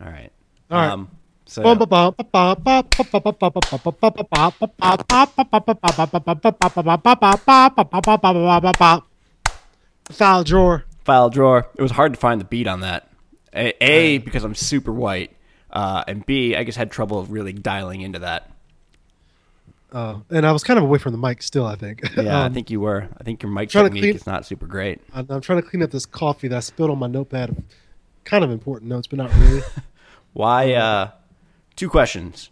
All right. All right. Um, so File drawer. file drawer. It was hard to find the beat on that. A, a because I'm super white, uh, and B I just had trouble really dialing into that. Uh, and I was kind of away from the mic still, I think. Yeah, I Um, think you were. I think your mic technique clean- is not super great. I'm I'm trying to clean up this coffee that I spilled on my notepad. Kind of important notes, but not really. Why? Uh, two questions.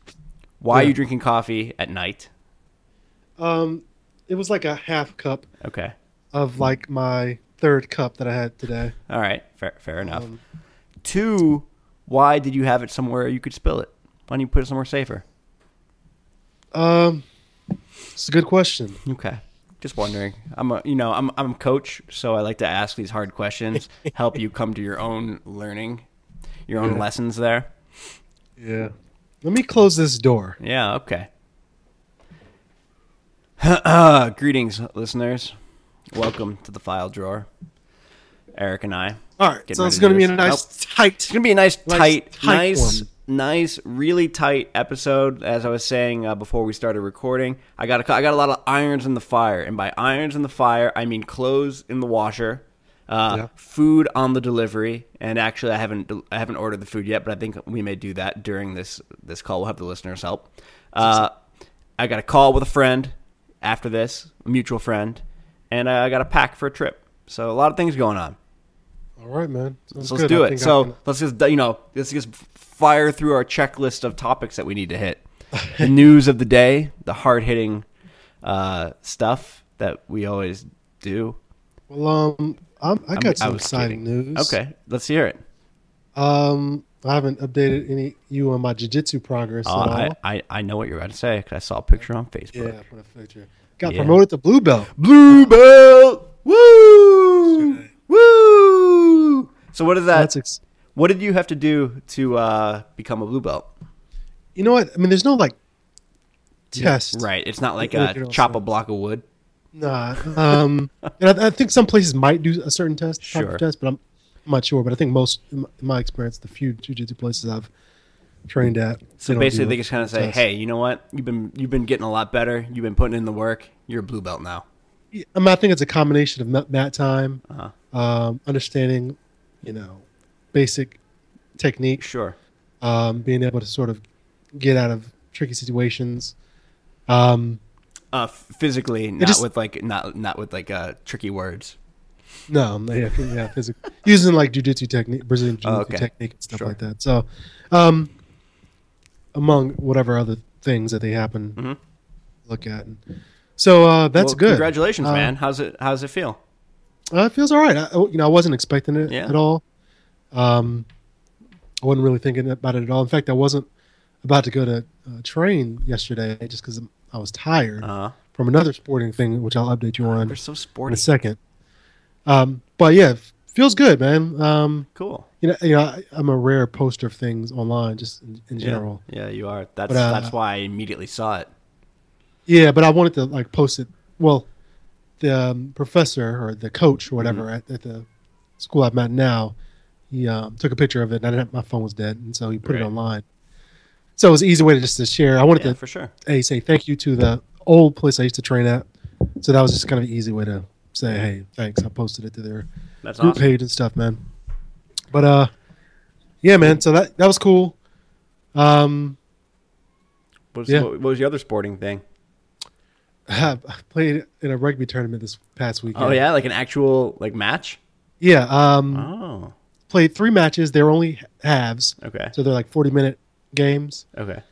Why are you drinking coffee at night? um, it was like a half cup Okay. of like my third cup that I had today. All right. Fair, fair enough. Um, Two. Why did you have it somewhere you could spill it? Why don't you put it somewhere safer? um, it's a good question. Okay. Just wondering. I'm a you know I'm I'm a coach, so I like to ask these hard questions, help you come to your own learning, your own Yeah. lessons there. Yeah. Let me close this door. Yeah. Okay. Greetings, listeners. Welcome to the file drawer. Eric and I. All right, so it's going to be a nice It's tight. gonna be a nice, Nice tight, tight nice, one. Nice, really tight episode. As I was saying uh, before we started recording, I got a, I got a lot of irons in the fire, and by irons in the fire, I mean clothes in the washer, uh, Yeah. food on the delivery. And actually, I haven't I haven't ordered the food yet, but I think we may do that during this this call. We'll have the listeners help. Uh, I got a call with a friend after this, a mutual friend, and I got a pack for a trip. So a lot of things going on. All right, man. Sounds So let's good. do I it. I So let's just you know let's just fire through our checklist of topics that we need to hit. the news of the day, the hard hitting uh, stuff that we always do. well, um, I'm, I got some was exciting kidding. news. Okay, let's hear it. Um, I haven't updated any you on my jiu-jitsu progress Uh, at all. I, I I know what you're about to say because I saw a picture on Facebook. yeah, put a picture. Got Yeah. promoted to blue belt. Blue belt, woo, woo. So what is that? That's ex- what did you have to do to uh, become a blue belt? you know what? I mean, there's no like test. Right, it's not like a chop so- a block of wood. Nah. Um, and I, I think some places might do a certain test, type Sure. of test, but I'm, I'm not sure. But I think most, in my, experience, the few jiu-jitsu places I've trained at. So don't basically, do they just kind of say, "Hey, you know what? You've been you've been getting a lot better. You've been putting in the work. You're a blue belt now." Yeah, I, mean, I think it's a combination of mat- mat time, Uh-huh. um, understanding, you know, basic technique, Sure. um, being able to sort of get out of tricky situations. Um, Uh, physically, not just- with like not not with like uh, tricky words. no, yeah, yeah, physic- using like jujitsu technique, Brazilian jiu-jitsu Oh, okay. technique and stuff Sure. like that. So, um, among whatever other things that they happen Mhm. look at. So uh, that's Well, good. Congratulations, Uh, man. How's it How's it feel? Uh, it feels all right. I, you know, I wasn't expecting it Yeah. at all. Um, I wasn't really thinking about it at all. In fact, I wasn't about to go to uh, train yesterday just because I was tired Uh, from another sporting thing, which I'll update you on they're so in a second. Um, but yeah, feels good, man. Um, Cool. you know, you know, I, I'm a rare poster of things online, just in, in general. Yeah. yeah, you are. That's But, uh, that's why I immediately saw it. Yeah, but I wanted to like post it. Well, the um, professor or the coach or whatever Mm-hmm. at, at the school I'm at now, he um, took a picture of it. And I didn't have, my phone was dead, and so he put Right. it online. So it was an easy way to just to share. I wanted Yeah, to for sure. a say thank you to the old place I used to train at. So that was just kind of an easy way to say, hey, thanks. I posted it to their That's group awesome. page and stuff, man. But uh, yeah, man. So that that was cool. Um, What was, Yeah. what, what was your other sporting thing? I played in a rugby tournament this past weekend. Oh yeah, like an actual like match. Yeah. Um, Oh, played three matches. They're only halves, okay, so they're like forty minute games okay,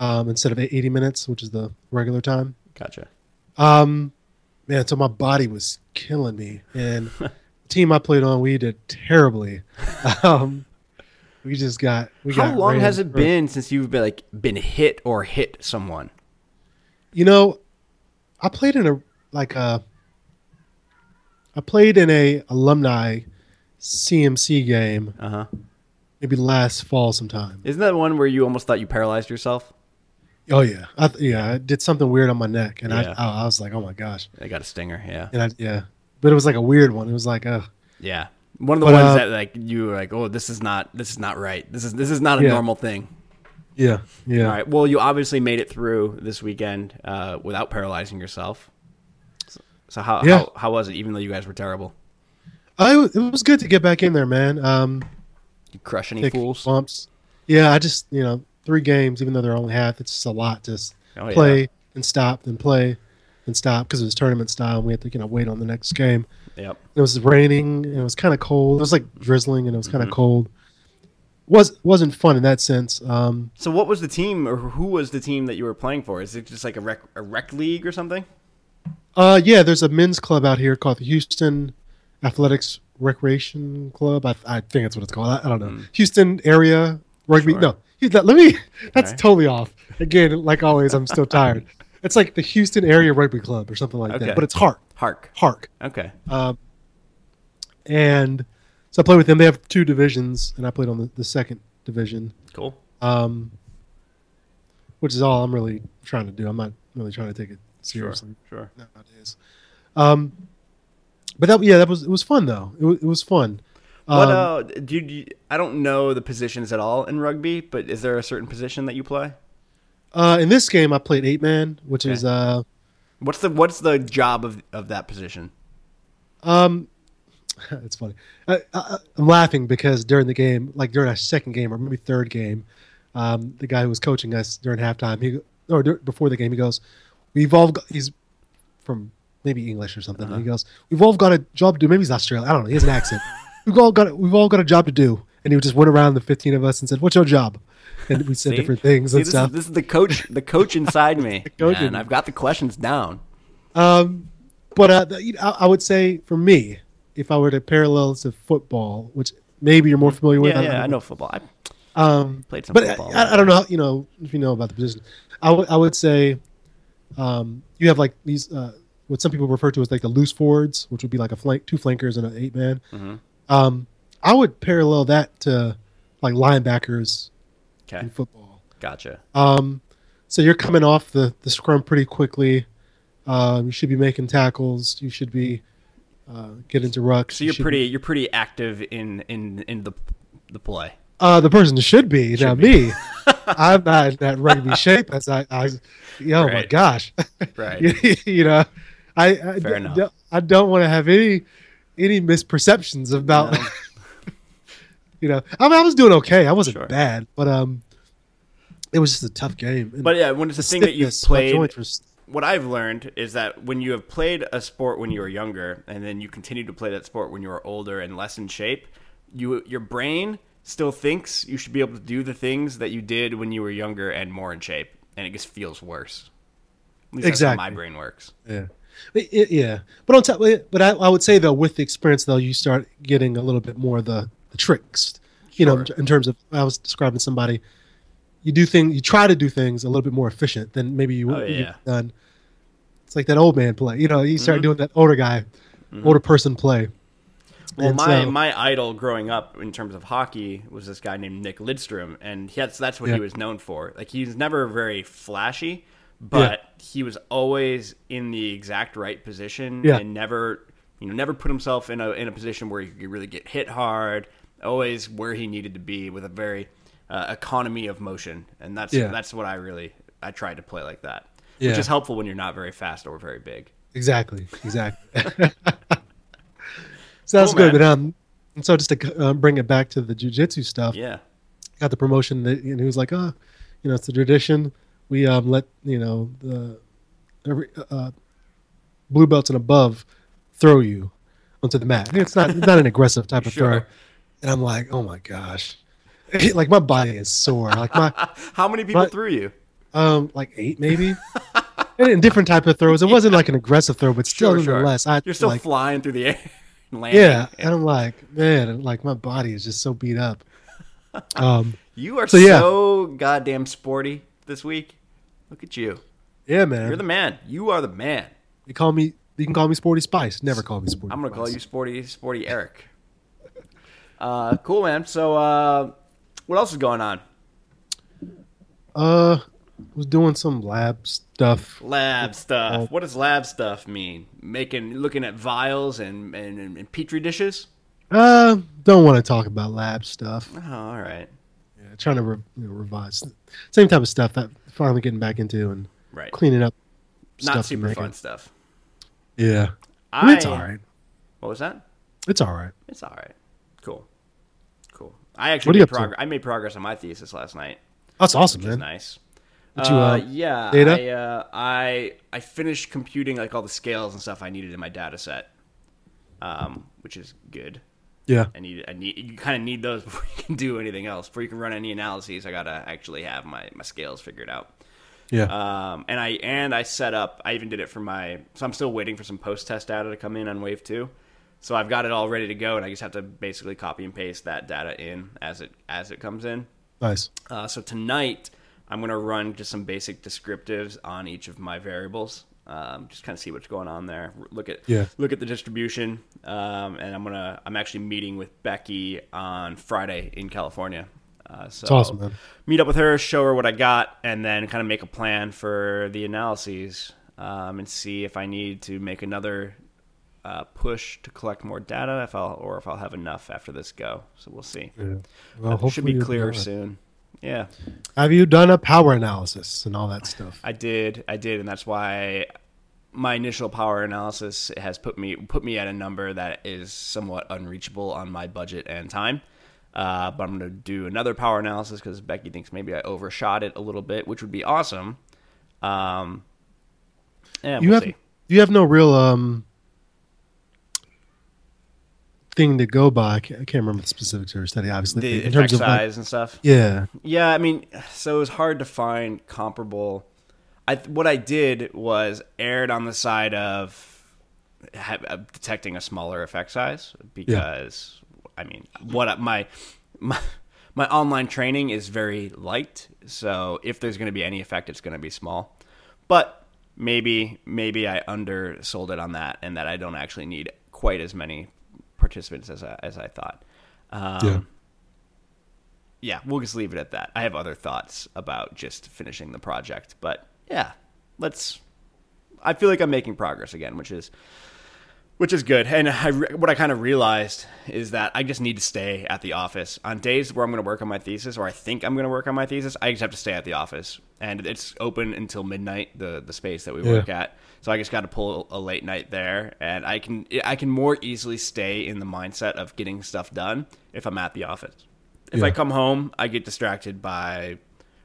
um, instead of eighty minutes, which is the regular time. gotcha. Um, man, so my body was killing me, and the team I played on, we did terribly. Um, we just got. We How got long has it through. been since you've been like been hit or hit someone? You know, I played in a like a. I played in a alumni CMC game Uh huh. maybe last fall sometime. Isn't that one where you almost thought you paralyzed yourself? Oh yeah, I, yeah. I did something weird on my neck, and Yeah. I, I was like, oh my gosh, I got a stinger. Yeah, and I yeah, but it was like a weird one. It was like, uh, yeah. One of the But, ones uh, that like you were like, oh, this is not this is not right. This is this is not a Yeah. normal thing. Yeah, yeah. All right. Well, you obviously made it through this weekend uh, without paralyzing yourself. So, so how, Yeah. how how was it? Even though you guys were terrible, I, it was good to get back in there, man. Um, you crush any fools? bumps. Yeah, I just you know three games, even though they're only half, it's just a lot to Oh, yeah. play and stop, then play and stop because it was tournament style. and We had to you know wait on the next game. Yep. It was raining. And it was kind of cold. It was like drizzling, and it was kind of Mm-hmm. cold. Was wasn't fun in that sense. Um, So what was the team, or who was the team that you were playing for? Is it just like a rec, a rec league or something? uh, yeah, there's a men's club out here called the Houston Athletics Recreation Club. I, I think that's what it's called. I, I don't know. Houston area rugby. Sure. No, let me. That's Okay. totally off. Again, like always, I'm still tired. It's like the Houston Area Rugby Club or something like Okay. that. But it's Hark. Hark. Hark. Okay. Um, and so I played with them. They have two divisions, and I played on the, the second division, Cool. um, which is all I'm really trying to do. I'm not really trying to take it seriously Sure. nowadays. Um, but that yeah, that was it was fun though. It was, it was fun. What Um, uh, do you, do you- I don't know the positions at all in rugby, but is there a certain position that you play? uh, in this game, I played eight man, which Okay. is uh, What's the what's the job of of that position? Um, it's funny. I, I, I'm laughing because during the game, like during our second game or maybe third game, um, the guy who was coaching us during halftime, he or before the game, he goes, "We've all got." He's from maybe English or something. Uh-huh. And he goes, "We've all got a job to do." Maybe he's Australian. I don't know. He has an accent. we've all got. We've all got a job to do. And he just went around the 15 of us and said, "What's your job?" And we said See? different things See, and this, stuff. is, this is the coach, the coach inside me, coach and in- I've got the questions down. Um, but uh, the- you know, I, I would say for me, if I were to parallel to football, which maybe you're more familiar with, Yeah, don't yeah, I know football. I, Um, Played some but football. I, I don't know, you know, if you know about the position. I would say, um, you have like these uh, what some people refer to as like the loose forwards, which would be like a flank, two flankers and an eight man. Mhm. Um, I would parallel that to like linebackers okay, in football. gotcha. Um, so you're coming off the, the scrum pretty quickly. Um, you should be making tackles. You should be uh, get into rucks. So You you're should pretty be- you're pretty active in in in the the play. uh, the person should be now be. me. I'm not in that rugby shape as I. I oh my gosh, Right. you, you know, I I, Fair enough. don't- don't want to have any any misperceptions about. No. you know, I, mean, I was doing okay. I wasn't Sure. bad, but um, it was just a tough game. And But yeah, when it's a thing that you've played, joints were s- what I've learned is that when you have played a sport when you were younger, and then you continue to play that sport when you are older and less in shape, you your brain still thinks you should be able to do the things that you did when you were younger and more in shape, and it just feels worse. At least that's how my brain works. Yeah, it- yeah. But on top, but I, I would say though, with the experience though, you start getting a little bit more of the the tricks. You know, in terms of I was describing somebody, you do things, you try to do things a little bit more efficient than maybe you Oh, would yeah. done. It's like that old man play. You know, you start Mhm. doing that older guy, older person play. Well, And my so- my idol growing up in terms of hockey was this guy named Nick Lidstrom, and he, that's that's what Yeah. he was known for. Like he's never very flashy, but he was always in the exact right position Yeah. and never you know never put himself in a in a position where he could really get hit hard. Always where he needed to be with a very uh, economy of motion, and that's Yeah. that's what I really I tried to play like that, Yeah. which is helpful when you're not very fast or very big. Exactly. Exactly. so that's Cool, good. man. But um, and so just to uh, bring it back to the jujitsu stuff. Yeah, got the promotion that and he was like, oh, you know, it's a tradition. We um let you know the every uh, blue belts and above throw you onto the mat. It's not it's not an aggressive type of throw. And I'm like, oh my gosh, like my body is sore. Like my how many people But- threw you? um like eight maybe. and in different type of throws. It wasn't like an aggressive throw, but still, Sure, sure. nonetheless, I You're still like flying through the air and landing. yeah. And I'm like, man, like my body is just so beat up. Um, You are So, yeah. so goddamn sporty this week. Look at you. yeah, man. You're the man. You are the man. You call me. You can call me Sporty Spice. Never call me Sporty. I'm gonna call you sporty, sporty Eric. Uh, cool, man. So, uh, what else is going on? Uh, was doing some lab stuff. Lab stuff. What does lab stuff mean? Making, looking at vials and and, and petri dishes. Uh, don't want to talk about lab stuff. Oh, all right. Yeah, trying to re- you know, revise same type of stuff that finally getting back into and Right. cleaning up. Not super fun stuff. Yeah, I I, mean, it's all right. What was that? It's all right. It's all right. Cool. I actually What are you made progress. I made progress on my thesis last night, That's awesome, which is man. nice. You, uh, uh, yeah, data? I, uh, I I finished computing like all the scales and stuff I needed in my data set, um, which is good. Yeah, I need I need you kind of need those before you can do anything else. Before you can run any analyses, I gotta actually have my, my scales figured out. yeah, Um, and I and I set up. I even did it for my. So I'm still waiting for some post test data to come in on Wave Two. So I've got it all ready to go, and I just have to basically copy and paste that data in as it as it comes in. nice. Uh, so tonight I'm going to run just some basic descriptives on each of my variables. Um, just kind of see what's going on there. Look at Yeah. look at the distribution, um, and I'm gonna I'm actually meeting with Becky on Friday in California. Uh, so It's awesome, man. meet up with her, show her what I got, and then kind of make a plan for the analyses um, and see if I need to make another uh, push to collect more data, if I'll or if I'll have enough after this go. So we'll see. Yeah. Well, It should be you'll clear soon. Yeah, Have you done a power analysis and all that stuff? I did. I did, and that's why my initial power analysis has put me put me at a number that is somewhat unreachable on my budget and time. Uh, but I'm going to do another power analysis because Becky thinks maybe I overshot it a little bit, which would be awesome. Um, and you we'll have see. you have no real um thing to go by. I can't, I can't remember the specifics of your study. Obviously, the in effect terms of like, size and stuff. yeah, Yeah, I mean, so it was hard to find comparable. I what I did was aired on the side of detecting a smaller effect size because I mean, what my my my online training is very light, so if there's going to be any effect, it's going to be small. But maybe maybe I undersold it on that, and that I don't actually need quite as many participants as I, as I thought. Um, yeah. yeah, we'll just leave it at that. I have other thoughts about just finishing the project, but yeah, let's. I feel like I'm making progress again, which is which is good. And I, what I kind of realized is that I just need to stay at the office on days where I'm going to work on my thesis, or I think I'm going to work on my thesis. I just have to stay at the office, and it's open until midnight. The the space that we work at, so I just got to pull a late night there, and I can I can more easily stay in the mindset of getting stuff done if I'm at the office. If I come home, I get distracted by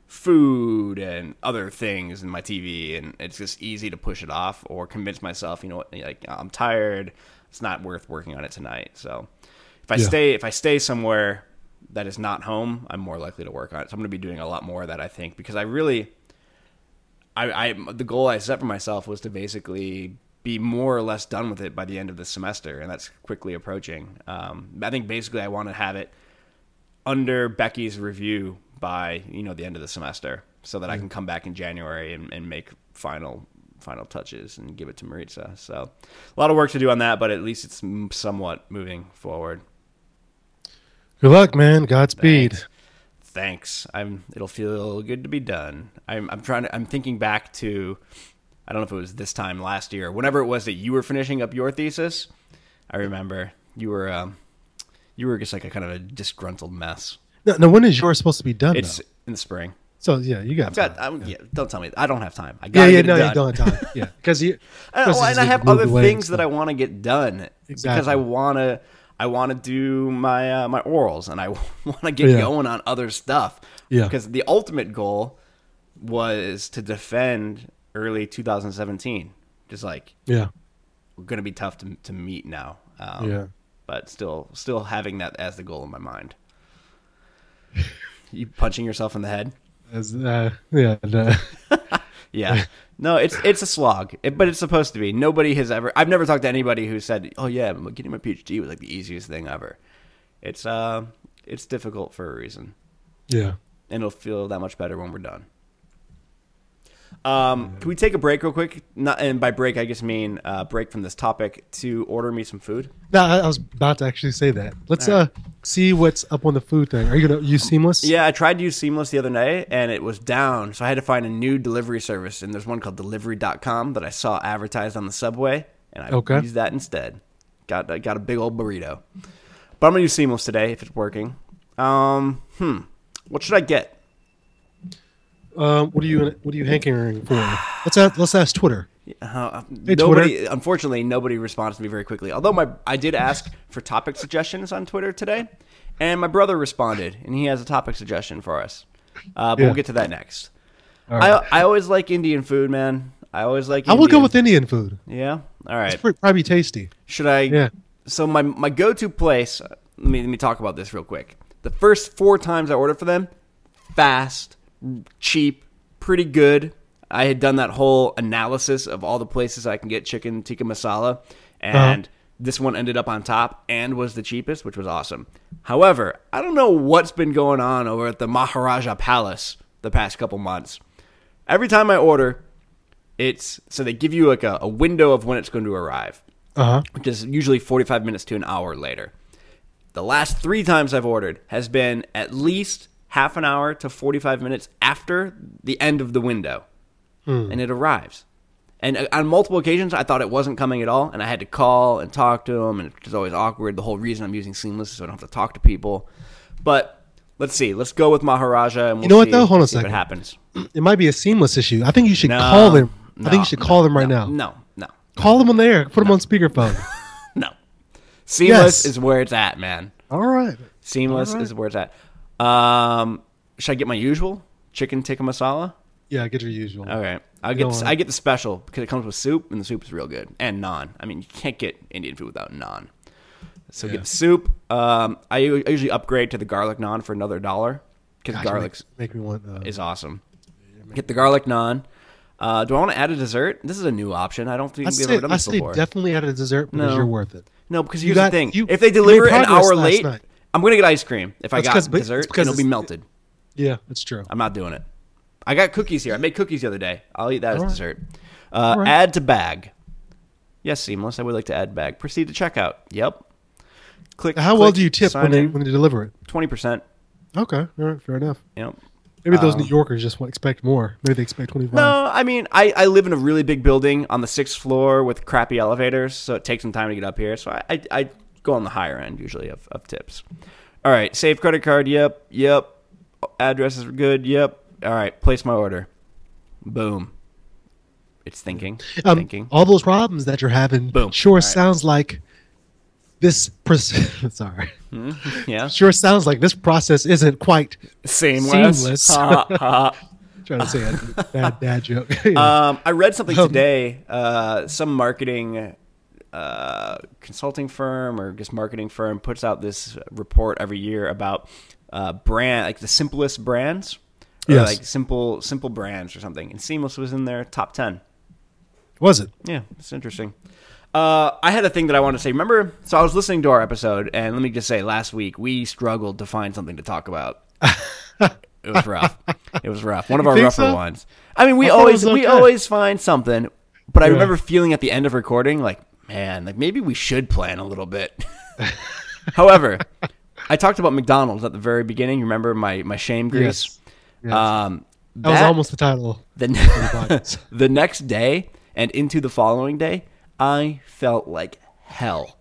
food and other things in my TV, and it's just easy to push it off or convince myself, you know what, like I'm tired. It's not worth working on it tonight. So if I Yeah. stay, if I stay somewhere that is not home, I'm more likely to work on it. So I'm going to be doing a lot more of that, I think, because I really, I, I, the goal I set for myself was to basically be more or less done with it by the end of the semester, and that's quickly approaching. Um, I think basically I want to have it under Becky's review by you know the end of the semester, so that I can come back in January and, and make final final touches and give it to Maritza. So a lot of work to do on that, but at least it's m- somewhat moving forward. Good luck, man. Godspeed. Thanks. Thanks. I'm. It'll feel good to be done. I'm. I'm trying to. I'm thinking back to. I don't know if it was this time last year, whenever it was that you were finishing up your thesis. I remember you were. Um, you were just like a kind of a disgruntled mess. No, no, when is yours supposed to be done? It's though? in the spring. So yeah, you got. Got. I'm, yeah. Don't tell me. I don't have time. I yeah, got yeah, get no, it you don't have time. Yeah, because you. And, well, and I have other things that. I want to get done Exactly. because I want to. I want to do my uh, my orals and I want to get Yeah. going on other stuff. Yeah. Because the ultimate goal was to defend early 2017. Just like Yeah, we're gonna be tough to to meet now. Um, yeah. But still, still having that as the goal in my mind. You punching yourself in the head. As, uh, yeah, no. Yeah. No, it's it's a slog, it, but it's supposed to be. Nobody has ever. I've never talked to anybody who said, "Oh yeah, getting my PhD was like the easiest thing ever." It's uh, it's difficult for a reason, yeah. and it'll feel that much better when we're done. Um, can we take a break real quick? Not, and by break, I just mean uh, break from this topic to order me some food. No, I, I was about to actually say that. Let's right. uh see what's up on the food thing. Are you gonna use Seamless? Yeah, I tried to use Seamless the other day and it was down. So I had to find a new delivery service. And there's one called delivery.com that I saw advertised on the subway. And I Okay. used that instead. Got, got a big old burrito. But I'm gonna use Seamless today if it's working. Um, hmm. What should I get? Um, what are you what are you hankering for? Let's ask, let's ask Twitter. Uh, Hey, nobody, unfortunately, nobody responds to me very quickly. Although my, I did ask for topic suggestions on Twitter today, and my brother responded, and he has a topic suggestion for us. Uh, but Yeah. we'll get to that next. Right. I, I always like Indian food, man. I always like. I will go with Indian food. Yeah. All right. It's pretty, probably tasty. Should I? Yeah. So my my go to place. Let me let me talk about this real quick. The first four times I ordered for them, fast, cheap, pretty good. I had done that whole analysis of all the places I can get chicken tikka masala, and this one ended up on top and was the cheapest, which was awesome. However, I don't know what's been going on over at the Maharaja Palace the past couple months. Every time I order, it's so they give you like a, a window of when it's going to arrive Uh huh. which is usually 45 minutes to an hour later. The last three times I've ordered has been at least half an hour to 45 minutes after the end of the window. And it arrives. And uh, on multiple occasions, I thought it wasn't coming at all, and I had to call and talk to them, and it's always awkward. The whole reason I'm using Seamless is so I don't have to talk to people. But let's see. Let's go with Maharaja, and we'll know what, though? Hold on a if second. it happens. It might be a seamless issue. I think you should No, call them. I think you should no, call them right no, now. No, no, Call them on the air. Put them on speakerphone. no. Seamless Yes. is where it's at, man. All right. Seamless Alright. is where it's at. Um, should I get my usual chicken tikka masala? Yeah, get your usual. All right, I'll get the, I get the special because it comes with soup and the soup is real good and naan. I mean, you can't get Indian food without naan. So Yeah. get the soup. Um, I, I usually upgrade to the garlic naan for another dollar because garlic make, make me want. Uh, is awesome. Get the garlic naan. Uh, do I want to add a dessert? This is a new option. I don't think I we've say, ever done I this before. definitely add a dessert because No. you're worth it. no, because You here's got- the thing: you- if they deliver an hour late, night. I'm gonna get ice cream. If I It's got 'cause- but it's dessert, because it'll be melted. Yeah, it's true. I'm not doing it. I got cookies here. I made cookies the other day. I'll eat that as All right. dessert. Uh, right. Add to bag. Yes, seamless. I would like to add bag. Proceed to checkout. Yep. Click. How well do you tip when they in. when they deliver it? Twenty percent. Okay, all right, fair enough. Yep. Maybe those Um, New Yorkers just want, expect more. Maybe they expect twenty five. No, I mean, I, I live in a really big building on the sixth floor with crappy elevators, so it takes some time to get up here. So I, I, I go on the higher end usually of, of tips. All right, save credit card. Yep, yep. Addresses are good. Yep. All right, place my order. Boom. It's thinking. um, thinking. all those problems that you're having Boom. sure right. sounds like this. Sorry, Yeah. sure sounds like this process isn't quite Seamless. Seamless. Ha, ha. trying to say a bad dad joke. Yeah. Um, I read something Um, today. Uh, some marketing uh, consulting firm or just marketing firm puts out this report every year about uh, brand, like the simplest brands, or Yes. like simple simple brands or something. And Seamless was in their top ten. Was it? Yeah, it's interesting. Uh, I had a thing that I wanted to say. Remember, so I was listening to our episode, and let me just say, last week we struggled to find something to talk about. it was rough. It was rough. One of our rougher so? ones. I mean, we I always was we always find something, but I Yeah. remember feeling at the end of recording like, man, like maybe we should plan a little bit. However, I talked about McDonald's at the very beginning. You remember my my shame grease? Yes. Um, That, was almost the title. the, the next day and into the following day, I felt like hell.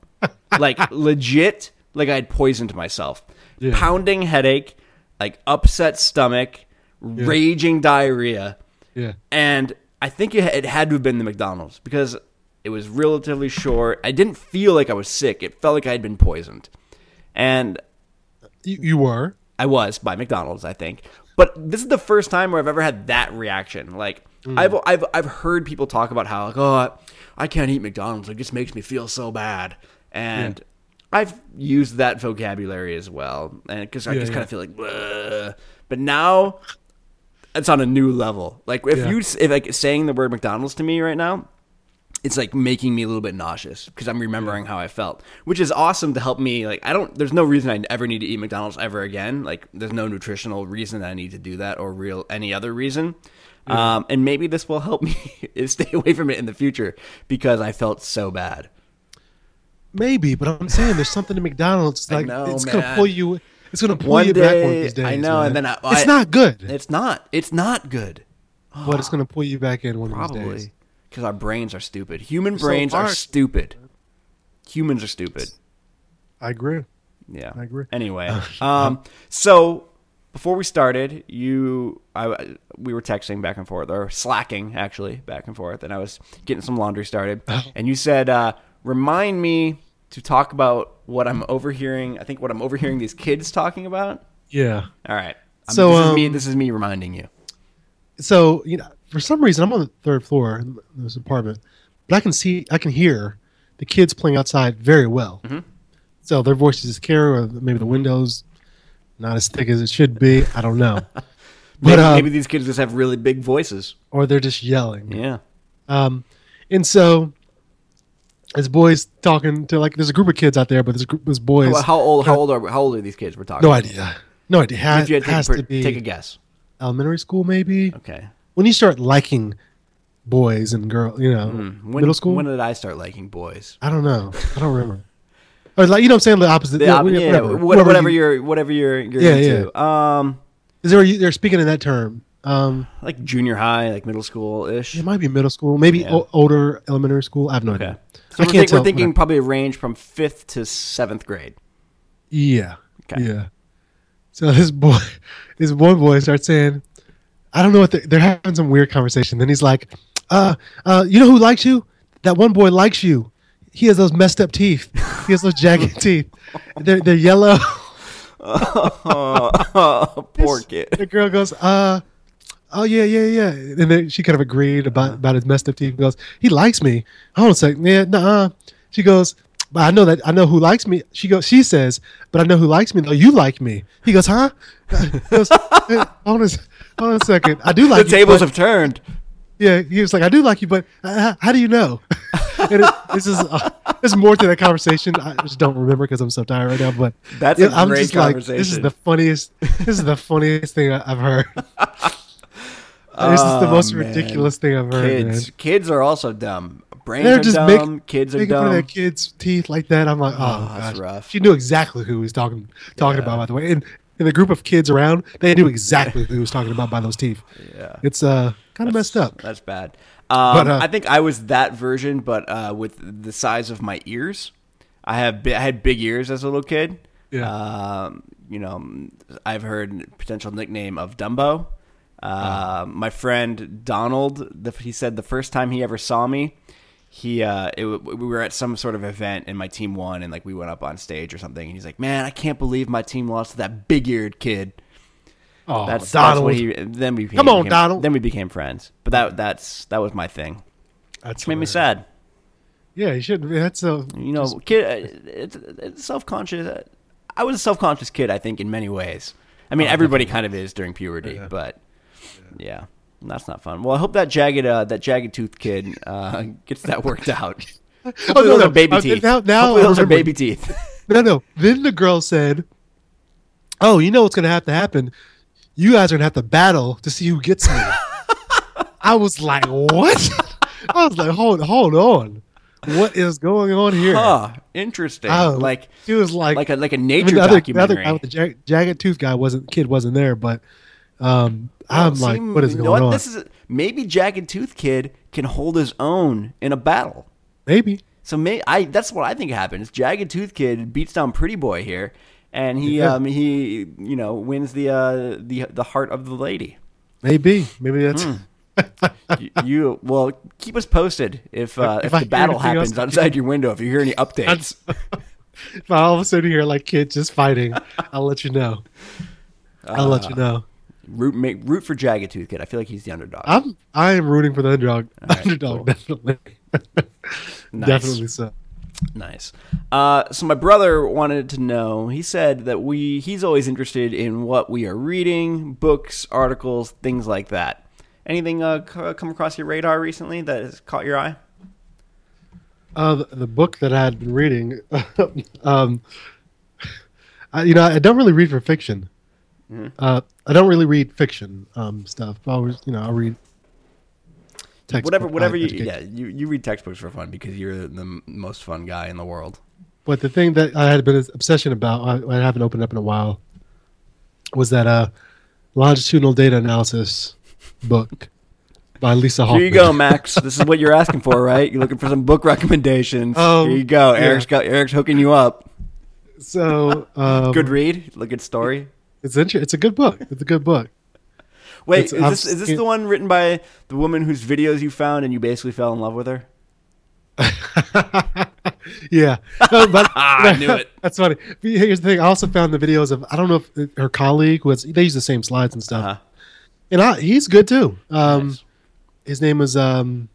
like legit, like I had poisoned myself. Yeah. Pounding headache, like upset stomach, raging diarrhea. Yeah. And I think it had to have been the McDonald's because it was relatively short. I didn't feel like I was sick. It felt like I had been poisoned. And You, you were. I was by McDonald's, I think. But this is the first time where I've ever had that reaction. Like mm. I've I've I've heard people talk about how like oh I, can't eat McDonald's. It just makes me feel so bad. And I've used that vocabulary as well, and because I Yeah, just yeah. kind of feel like, "Bleh." but now it's on a new level. Like if Yeah. you if like saying the word McDonald's to me right now, it's like making me a little bit nauseous because I'm remembering how I felt, which is awesome to help me. Like, I don't, there's no reason I ever need to eat McDonald's ever again. Like, there's no nutritional reason that I need to do that or real any other reason. Um, and maybe this will help me stay away from it in the future because I felt so bad. Maybe, but I'm saying there's something in McDonald's like know, it's man. gonna pull you. It's gonna pull One you back one of day- these days. I know, man. and then I- it's I- not good, It's not, it's not good. but it's gonna pull you back in one of these days. Probably because our brains are stupid. Human so brains are stupid. Humans are stupid. I agree. Yeah. I agree. Anyway, um, so before we started, you, I, we were texting back and forth, or slacking actually back and forth, and I was getting some laundry started, and you said, uh, "Remind me to talk about what I'm overhearing. I think what I'm overhearing these kids talking about." Yeah. All right. Um, So, this is me. um, This is me reminding you. So you know, for some reason, I'm on the third floor in this apartment, but I can see, I can hear the kids playing outside very well. Mm-hmm. So their voices is clear, or maybe the windows not as thick as it should be. I don't know. Maybe, but um, maybe these kids just have really big voices. or they're just yelling. Yeah. Um, and so this boys talking to like there's a group of kids out there, but this group this boys How, how old? How old are how old are these kids? We're talking. no idea, no idea. Has, If you had to has take, to be take a guess. elementary school maybe. Okay. When you start liking boys and girls, you know, Hmm. When, middle school. When did I start liking boys? I don't know. I don't remember. Or like you know what I'm saying the opposite. The yeah, op- yeah, whatever, whatever, whatever, you- you're whatever you're you're Yeah, into. Um, Is there they're speaking in that term? Um, like junior high, like middle school ish. it might be middle school, maybe Yeah. o- older elementary school. I have no Okay. idea. So I we're, can't think- we're thinking probably a range from fifth to seventh grade. Yeah. Okay. Yeah. So this boy, this one boy starts saying, I don't know what they, they're having some weird conversation. Then he's like, uh, uh, you know who likes you? That one boy likes you. He has those messed up teeth. He has those jagged teeth. They're, they're yellow. oh, poor kid. The girl goes, uh, oh yeah, yeah, yeah. And then she kind of agreed about, about his messed up teeth. He goes, he likes me. Hold on a second. Yeah, nah. She goes, but I know that I know who likes me. She goes, she says, but I know who likes me. No, you like me. He goes, huh? He goes, "Eh, hold, on, a- hold on a second. I do like The you, tables but- have turned. Yeah, he was like, I do like you, but uh, how do you know? and it, this is uh, there's more to that conversation. I just don't remember because I'm so tired right now. But That's a I'm great just like, this is the funniest. This is the funniest thing I've heard. this is the Oh, most man. ridiculous thing I've heard, Kids, man. kids are also dumb. Brains They're are just dumb. making kids are of their kids' teeth like that. I'm like, oh, Oh, that's gosh. rough. She knew exactly who he was talking talking Yeah. about. By the way, and in the group of kids around, they knew exactly who he was talking about by those teeth. Yeah. It's uh kind of messed up. That's bad. Um, But, uh, I think I was that version, but uh, with the size of my ears. I have I had big ears as a little kid. Yeah. Um, you know, I've heard potential nickname of Dumbo. Uh, My friend Donald, the, he said the first time he ever saw me, he uh, it, we were at some sort of event and my team won, and like we went up on stage or something, and he's like, "Man, I can't believe my team lost to that big-eared kid." Oh, That's, that's Donald. what he. Then we became, Come on, became- Donald. Then we became friends. But that that's that was my thing. That's Made me sad. Yeah, you should. That's a You know, kid, uh, it's, it's self conscious. I was a self conscious kid, I think, in many ways. I mean, everybody kind of is during puberty, Oh, Yeah. but yeah, that's not fun. Well, I hope that jagged, uh, that jagged tooth kid uh, gets that worked out. Oh, no, those no. are baby Uh, teeth. now- now those are baby teeth. No, no. Then the girl said, "Oh, you know what's going to have to happen? You guys are going to have to battle to see who gets me." I was like, "What?" I was like, "Hold, hold on. What is going on here?" huh? Interesting. Oh, like he was like, like a like a I mean, nature the other, the other documentary. guy with the jag- jagged tooth guy wasn't kid wasn't there, but um, I'm like, what is going on? This is maybe Jagged Tooth Kid can hold his own in a battle. Maybe. So may I that's what I think happens. Jagged Tooth Kid beats down Pretty Boy here, and he Yeah. um he you know wins the uh the the heart of the lady. Maybe. Maybe that's. Hmm. you, you well keep us posted if uh, If if, the battle anything else- happens outside your window. If you hear any updates, if I all of a sudden hear like kids just fighting, I'll let you know. I'll let Uh, you know. Root make, root for Jagged Tooth Kid. I feel like he's the underdog. I'm I am rooting for the underdog. right, underdog, cool. definitely. Nice. Definitely so. Nice. Uh, so my brother wanted to know. He said that we he's always interested in what we are reading, books, articles, things like that. Anything uh, c- come across your radar recently that has caught your eye? Uh, the, the book that I had been reading, um, I, you know, I don't really read for fiction. Mm-hmm. Uh, I don't really read fiction um, stuff. I always, you know, I'll read textbook whatever, whatever you education. yeah you, you read textbooks for fun because you're the most fun guy in the world. But the thing that I had been an obsession about, I, I haven't opened up in a while, was that uh, longitudinal data analysis book by Lesa Hoffman. Here you go, Max. this is what you're asking for, right? You're looking for some book recommendations. Um, Here you go. yeah. Eric's got Eric's hooking you up. So um, Good read, a good story. It's inter- It's a good book. It's a good book. Wait, It's- is I've this is this the one written by the woman whose videos you found and you basically fell in love with her? yeah, No, but I knew it. That's funny. Here's the thing. I also found the videos of I don't know if her colleague was. They use the same slides and stuff, Uh-huh. and I, he's good too. Um, Nice. His name is um,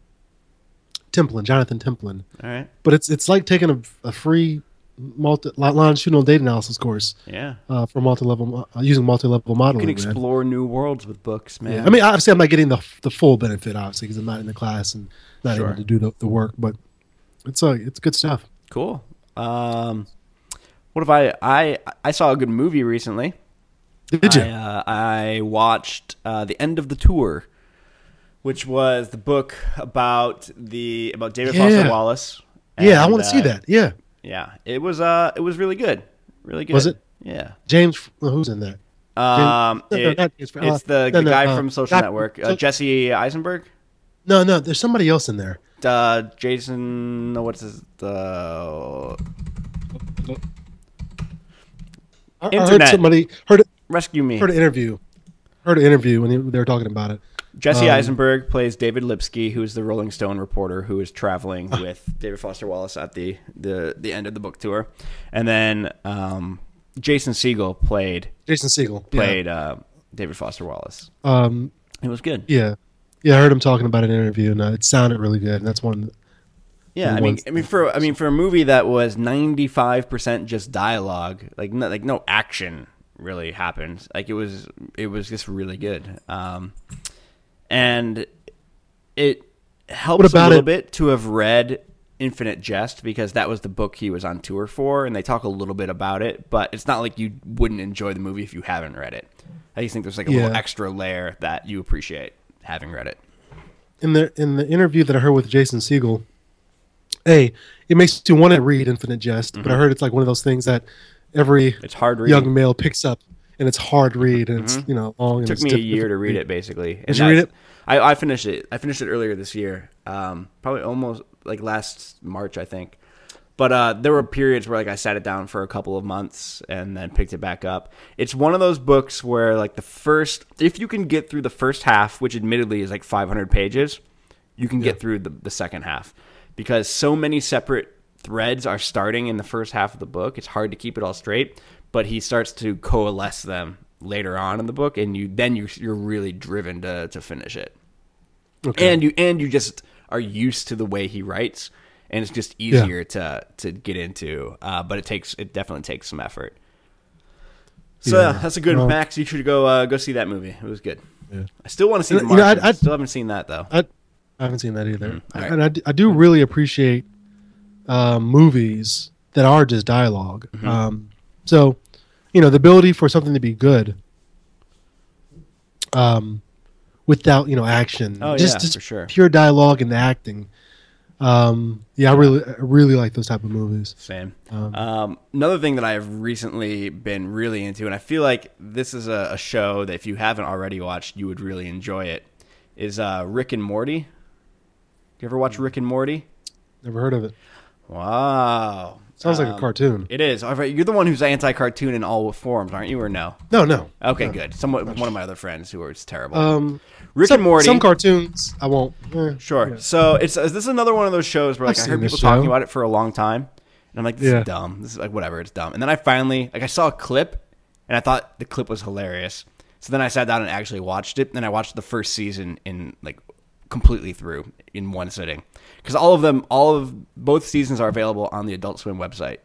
Templin, Jonathan Templin. All right. But it's it's like taking a, a free multi longitudinal data analysis course Yeah. uh, for multi level uh, using multi level modeling. You modeling. can man. explore new worlds with books, man. Yeah. I mean, obviously, I'm not getting the the full benefit, obviously, because I'm not in the class and not Sure. able to do the, the work. But it's uh, it's good stuff. Cool. Um, what if I I I saw a good movie recently. Did you? I, uh, I watched uh, the end of the tour, which was the book about the about David Yeah. Foster Wallace. yeah, I want to see uh, that. Yeah, Yeah, it was uh it was really good, really good. Was it? Yeah. James, well, who's in that? Um, no, no, it- James- uh, it's the, no, the no, guy uh, from Social Network, uh, so- Jesse Eisenberg, No, no, there's somebody else in there. uh, Jason. No, what's his the I, I heard somebody heard Rescue Me? heard an interview, heard an interview when they were talking about it. Jesse Um, Eisenberg plays David Lipsky, who is the Rolling Stone reporter who is traveling with David Foster Wallace at the, the, the end of the book tour. And then um, Jason Segel played Jason Segel yeah. played uh, David Foster Wallace. Um, It was good. yeah, yeah, I heard him talking about an interview, and uh, it sounded really good. And that's one. Yeah, I mean, I mean for I mean for a movie that was ninety five percent just dialogue, like no, like no action really happened. Like it was it was just really good, um, and it helps a little it- bit to have read Infinite Jest because that was the book he was on tour for, and they talk a little bit about it, but it's not like you wouldn't enjoy the movie if you haven't read it. I just think there's like a little extra layer that you appreciate having read it. in the in the interview that I heard with Jason Segel, hey, it makes you want to read Infinite Jest, but I heard it's like one of those things that every Mm-hmm. It's hard reading. young male picks up, and it's hard read, and it's you know long. It took me a year to read it basically. And Did you read it? I, I finished it. I finished it earlier this year. Um, probably almost like last March, I think. But uh, there were periods where like I sat it down for a couple of months and then picked it back up. It's one of those books where like the first, if you can get through the first half, which admittedly is like 500 pages, you can get through the, the second half because so many separate threads are starting in the first half of the book. It's hard to keep it all straight, but he starts to coalesce them later on in the book, and you then you you're really driven to to finish it. Okay. And you and you just are used to the way he writes, and it's just easier to to get into. Uh, but it takes it definitely takes some effort. So Yeah. yeah, that's a good Well- Max. You should go uh, go see that movie. It was good. Yeah. I still want to see You the know, Martian. I'd- still haven't seen that though. I, I haven't seen that either, Mm, right. and I, I do really appreciate um, movies that are just dialog Mm-hmm. Um, so, you know, the ability for something to be good, um, without you know action, Oh, just yeah, just for sure. pure dialogue and acting. Um, yeah, I really, I really like those type of movies. Same. Um, Um, another thing that I've recently been really into, and I feel like this is a, a show that if you haven't already watched, you would really enjoy it, is uh, Rick and Morty. You ever watch Rick and Morty? Never heard of it. Wow. Sounds like Um, a cartoon. It is. All right, You're the one who's anti-cartoon in all forms, aren't you, or no? No, no. Okay, good. Someone, one of my other friends who is terrible. Um, Rick some, and Morty. Some cartoons I won't. eh, Sure. yeah. So it's this is another one of those shows where like I've I heard people talking about it for a long time, and I'm like, this Yeah. is dumb. This is like whatever, it's dumb. And then I finally like I saw a clip, and I thought the clip was hilarious. So then I sat down and actually watched it. And I watched the first season in like completely through in one sitting because all of them, all of both seasons are available on the Adult Swim website.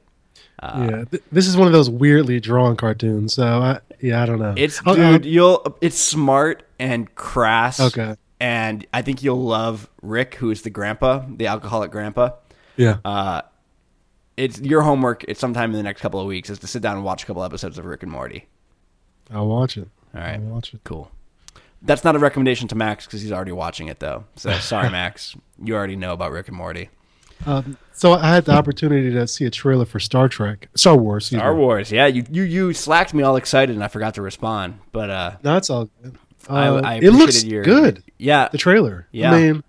yeah, th- this is one of those weirdly drawn cartoons. So I, yeah, I don't know. It's I'll- dude, I'll- you'll it's smart and crass. Okay. And I think you'll love Rick, who is the grandpa, the alcoholic grandpa. yeah. Uh, it's your homework. It's sometime in the next couple of weeks is to sit down and watch a couple episodes of Rick and Morty. I'll watch it. All right, I'll watch it. cool. That's not a recommendation to Max because he's already watching it though. So sorry, Max. You already know about Rick and Morty. Um, so I had the opportunity to see a trailer for Star Trek, Star Wars. Star me. Wars, yeah. You you you slacked me all excited and I forgot to respond, but uh, No, it's all good. I, Uh, I it looks your good. Yeah, The trailer. Yeah. I mean,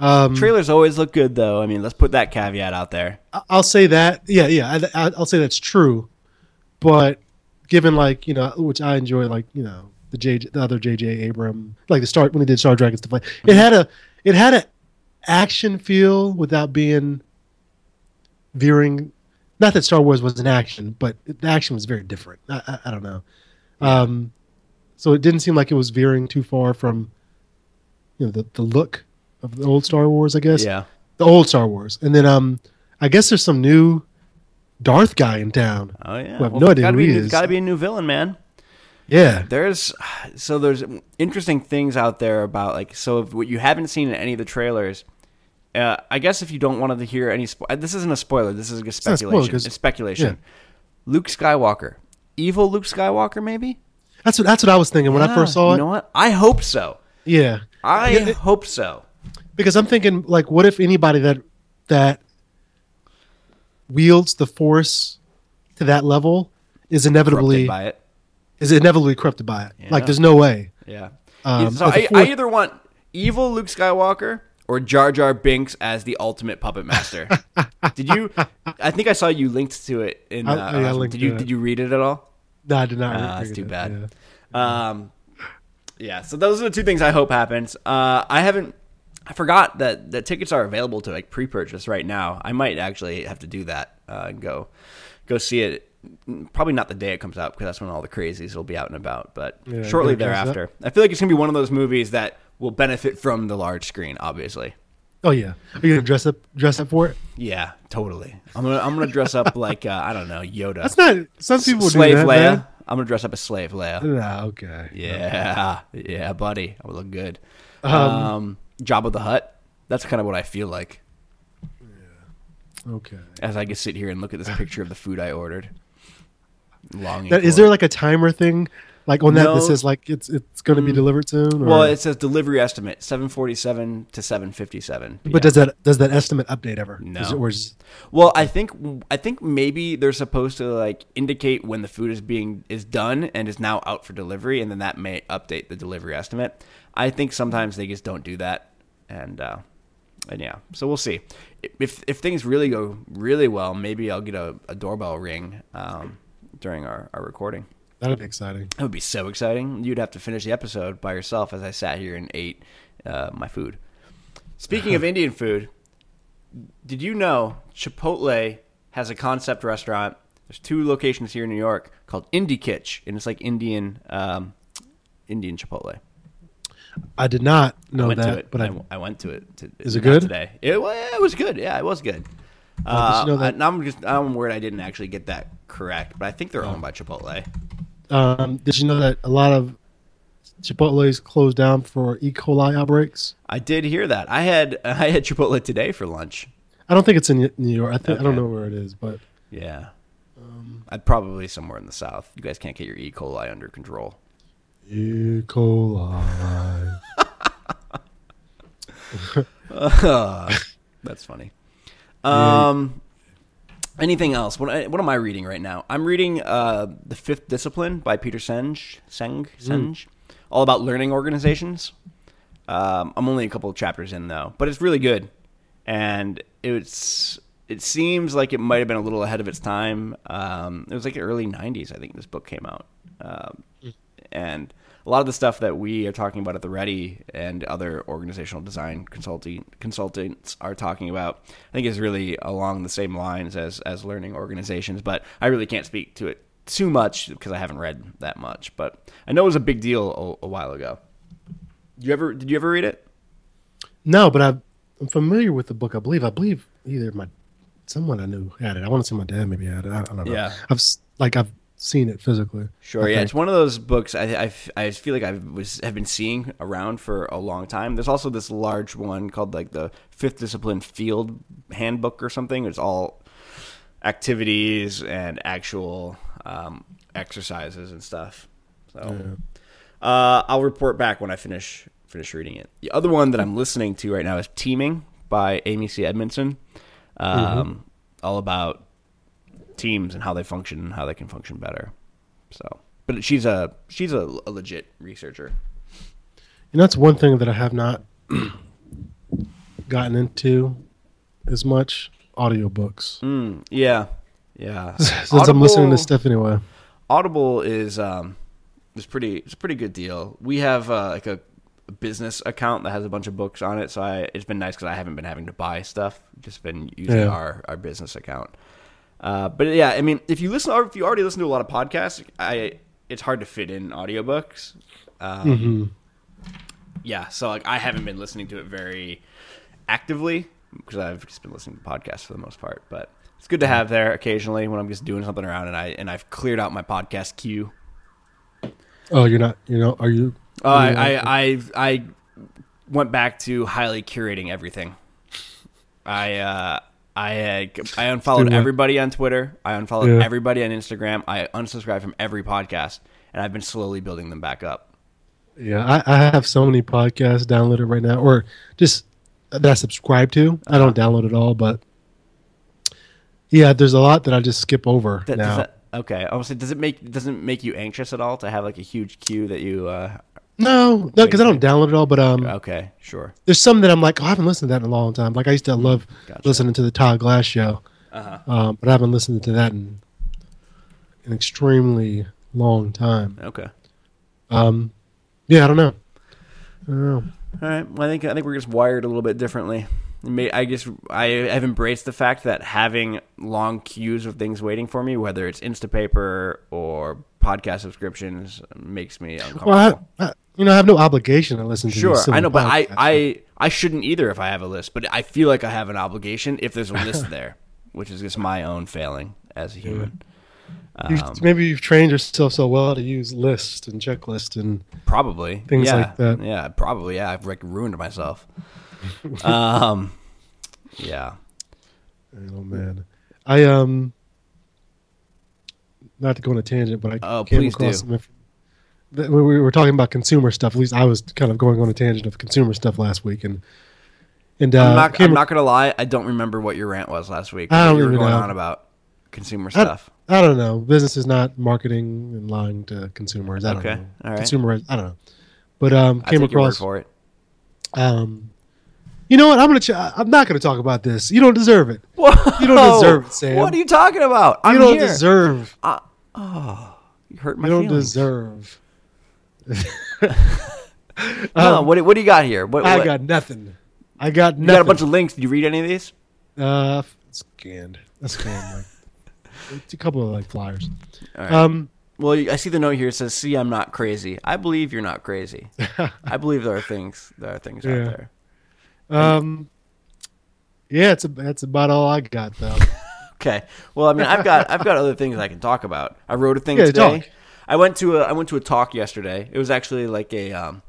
Um, Trailers always look good, though. I mean, let's put that caveat out there. I- I'll say that. Yeah, yeah. I, I- I'll say that's true. But given like you know, which I enjoy, like you know, the J, the other J.J. Abram, like the Star when he did Star Trek and stuff like, it had a, it had a action feel without being veering. Not that Star Wars was an action, but the action was very different. I, I, I don't know. Um, so it didn't seem like it was veering too far from, you know, the the look of the old Star Wars. I guess Yeah. the old Star Wars, and then um, I guess there's some new Darth guy in town. Oh yeah. We have no idea gotta who be, he is. Got to be a new villain, man. Yeah, There's so there's interesting things out there about like so if what you haven't seen in any of the trailers. Uh, I guess if you don't want to hear any, spo- this isn't a spoiler. This is a not a spoiler, speculation. 'cause- it's speculation. yeah. Luke Skywalker, evil Luke Skywalker, maybe. that's what that's what I was thinking when I first saw you know what? I hope so. yeah, I Yeah, it- hope so. because I'm thinking like, what if anybody that that wields the Force to that level is inevitably by it. Is inevitably corrupted by it? Yeah. Like, there's no way. Yeah. Um, so I, I either want evil Luke Skywalker or Jar Jar Binks as the ultimate puppet master. did you? I think I saw you linked to it in. I- Uh, yeah, I uh, did you it. did you read it at all? No, I did not. Read that's it. too bad. Yeah. Um, yeah. So those are the two things I hope happens. Uh, I haven't. I forgot that that tickets are available to like pre-purchase right now. I might actually have to do that. Uh, and go go see it. Probably not the day it comes out because that's when all the crazies will be out and about. But Yeah, shortly thereafter, I feel like it's gonna be one of those movies that will benefit from the large screen. Obviously. Oh yeah. Are you gonna dress up dress up for it? Yeah, totally. I'm gonna I'm gonna dress up like uh, I don't know Yoda. That's not. Some people Slave do that. Leia. Man. I'm gonna dress up as Slave Leia. No, okay. Yeah, yeah, buddy. I would look good. Um, Um, Jabba the Hutt. That's kind of what I feel like Okay. as I just sit here and look at this picture of the food I ordered. Longing. Now, is there it. like a timer thing, like on that No. that says like it's it's going to be delivered soon? Or, Well, it says delivery estimate seven forty seven to seven fifty seven. but does that does that estimate update ever? No. Is it- or is- Well, I think I think maybe they're supposed to like indicate when the food is being is done and is now out for delivery, and then that may update the delivery estimate. I think sometimes they just don't do that, and uh, and yeah, so we'll see. If if things really go really well, maybe I'll get a, a doorbell ring um, during our, our recording. that'd be exciting. That would be so exciting. You'd have to finish the episode by yourself as I sat here and ate uh, my food. Speaking of Indian food, did you know Chipotle has a concept restaurant? There's two locations here in New York called Indikitch, and it's like Indian um, Indian Chipotle. I did not know I went that, to it, but I, I, I went to it. To, Is it not good? today? It, it was good. Yeah, it was good. Uh, did you know that- I, now I'm just I'm worried I didn't actually get that correct, but I think they're owned by Chipotle. um, did you know that a lot of Chipotle's closed down for E. coli outbreaks? I did hear that. I had I had Chipotle today for lunch. I don't think it's in New York. I think I don't know where it is, but Yeah. Um, I'd probably somewhere in the south. You guys can't get your E. coli under control. E. coli. That's funny. Um, anything else? What, what am I reading right now? I'm reading uh, The Fifth Discipline by Peter Senge. Seng, Senge all about learning organizations. Um, I'm only a couple of chapters in though, but it's really good, and it's it seems like it might have been a little ahead of its time. Um, it was like the early '90s, I think this book came out, um, and a lot of the stuff that we are talking about at the Ready and other organizational design consulting consultants are talking about, I think is really along the same lines as as learning organizations. But I really can't speak to it too much because I haven't read that much. But I know it was a big deal a, a while ago. Did you ever did you ever read it? no, but I, I'm familiar with the book. I believe. I believe either my someone I knew had it. I want to say my dad maybe had it. I, I don't know. Yeah. I've like I've seen it physically. Sure, I yeah, think. it's one of those books I, I, I feel like I was have been seeing around for a long time. There's also this large one called like the Fifth Discipline Field Handbook or something. It's all activities and actual um, exercises and stuff. So uh, I'll report back when I finish finish reading it. The other one that I'm listening to right now is Teaming by Amy C. Edmondson. Um, All about teams and how they function and how they can function better. So, but she's a she's a, a legit researcher. And that's one thing that I have not gotten into as much audiobooks. Mm, yeah, yeah. Since I'm listening to stuff anyway. Audible is um is pretty it's a pretty good deal. We have uh, like a business account that has a bunch of books on it, so I it's been nice because I haven't been having to buy stuff. Just been using Yeah. our our business account. Uh, but yeah, I mean, if you listen, if you already listen to a lot of podcasts, I it's hard to fit in audiobooks. Um, hmm Yeah, so like I haven't been listening to it very actively because I've just been listening to podcasts for the most part. But it's good to have there occasionally when I'm just doing something around and I and I've cleared out my podcast queue. Oh, you're not. You know, are you? Oh, you I, I, I, I went back to highly curating everything. I, uh, I, uh, I unfollowed everybody on Twitter. I unfollowed Yeah. everybody on Instagram. I unsubscribed from every podcast, and I've been slowly building them back up. Yeah, I, I have so many podcasts downloaded right now, or just that I subscribe to. I don't Uh-huh. download it all, but yeah, there's a lot that I just skip over That, now. that, okay, I was say, does it make doesn't make you anxious at all to have like a huge queue that you? Uh, no, no, because I don't download it all. But um, okay, sure. there's some that I'm like, oh, I haven't listened to that in a long time. Like I used to love Gotcha. listening to the Todd Glass show, Uh-huh. um, but I haven't listened to that in an extremely long time. Okay. Um, yeah, I don't know. I don't know. All right. Well, I think I think we're just wired a little bit differently. I guess I have embraced the fact that having long queues of things waiting for me, whether it's Instapaper or podcast subscriptions, makes me uncomfortable. Well, I, I, you know, I have no obligation to listen to. sure, I know, but I, podcasts. I I shouldn't either if I have a list. But I feel like I have an obligation if there's a list there, which is just my own failing as a human. You've- Um, maybe you've trained yourself so well to use lists and checklists and Probably Things yeah. like that. Yeah, probably. Yeah, I've like ruined myself. um, yeah. oh man, I um, not to go on a tangent, but I Oh, came across do. some. Inf- that when we were talking about consumer stuff. At least I was kind of going on a tangent of consumer stuff last week, and and uh, I'm not. I'm not gonna lie. I don't remember what your rant was last week. I don't you were going know. on about consumer I- stuff. I don't know. Business is not marketing and lying to consumers. I don't Okay, know. all right. Consumer, I don't know. But um, I came take your word across for it. um, you know what? I'm gonna. Ch- I'm not gonna talk about this. You don't deserve it. Whoa, You don't deserve it, Sam. What are you talking about? I'm you don't here. deserve. oh, you hurt my You don't feelings. deserve. No, what, do- what do you got here? What, I what- got nothing. I got you got a bunch of links. Did you read any of these? uh, scanned. I scanned like it's a couple of like flyers. Right. Um, well, I see the note here. It says, "See, I'm not crazy. I believe you're not crazy. I believe there are things. There are things Yeah. out there." um, yeah, it's a, that's about all I got though. Okay. Well, I mean, I've got I've got other things I can talk about. I wrote a thing Yeah, today. talk. I went to a I went to a talk yesterday. It was actually like a um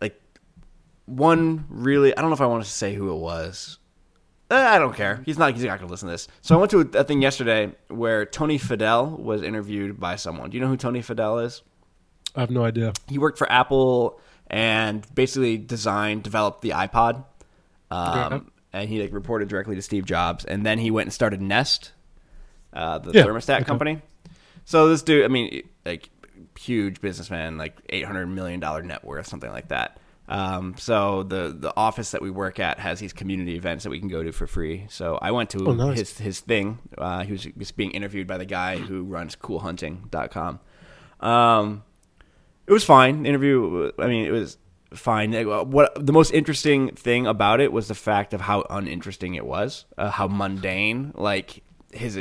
like one really I don't know if I want to say who it was. Eh, I don't care. He's not he's not going to listen to this. So I went to a, a thing yesterday where Tony Fadell was interviewed by someone. Do you know who Tony Fadell is? I have no idea. he worked for Apple and basically designed, developed the iPod. Um, Okay. And he like reported directly to Steve Jobs, and then he went and started Nest, uh, the Yeah, thermostat okay. company. So this dude, I mean, like huge businessman, like eight hundred million dollar net worth, something like that. Um, so the the office that we work at has these community events that we can go to for free. So I went to Oh, nice. his his thing. Uh, he was just being interviewed by the guy who runs CoolHunting.com. Um, it was fine. The interview, I mean, it was fine. What the most interesting thing about it was the fact of how uninteresting it was, uh, how mundane like his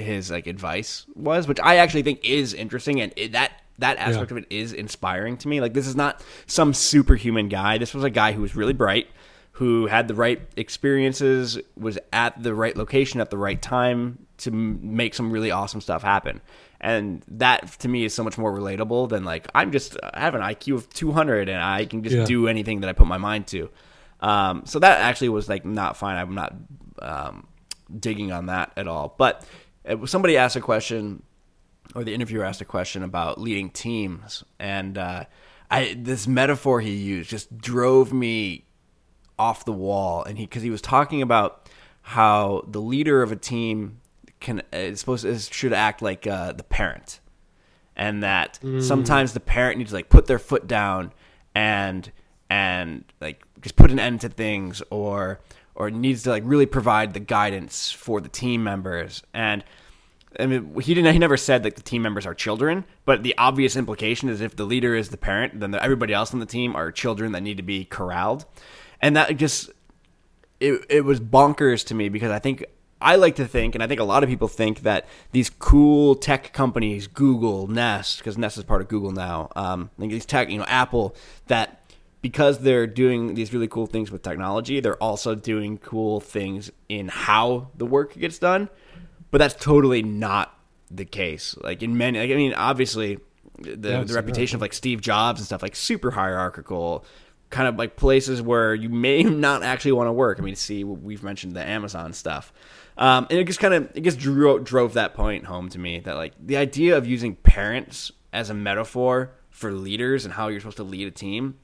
his like advice was, which I actually think is interesting, and it, that that aspect Yeah. of it is inspiring to me. Like this is not some superhuman guy. This was a guy who was really bright, who had the right experiences, was at the right location at the right time to m- make some really awesome stuff happen. And that to me is so much more relatable than like I'm just I have an IQ of 200 and I can just Yeah. do anything that I put my mind to. Um, so that actually was like not fine. I'm not um, digging on that at all. But somebody asked a question, or the interviewer asked a question about leading teams, and uh, I this metaphor he used just drove me off the wall. And he because he was talking about how the leader of a team can is supposed is, should act like uh, the parent and that sometimes the parent needs to like put their foot down and and like just put an end to things or or needs to like really provide the guidance for the team members and I mean, he didn't. He never said that the team members are children, but the obvious implication is if the leader is the parent, then the, everybody else on the team are children that need to be corralled, and that just it it was bonkers to me because I think I like to think, and I think a lot of people think that these cool tech companies, Google, Nest, because Nest is part of Google now, um, these tech, you know, Apple, that because they're doing these really cool things with technology, they're also doing cool things in how the work gets done but that's totally not the case. Like in many, like, I mean, obviously, the Yeah, the reputation of like Steve Jobs and stuff like super hierarchical, kind of like places where you may not actually want to work. I mean, see, we've mentioned the Amazon stuff, um, and it just kind of it just drove drove that point home to me that like the idea of using parents as a metaphor for leaders and how you're supposed to lead a team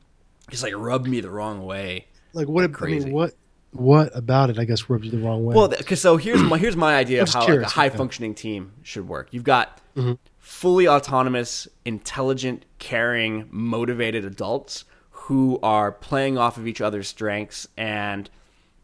just like rubbed me the wrong way. Like what? I Crazy. mean, what? What about it? I guess rubbed you the wrong way. Well, because so here's my here's my idea of how like, a high functioning team should work. You've got mm-hmm. fully autonomous, intelligent, caring, motivated adults who are playing off of each other's strengths and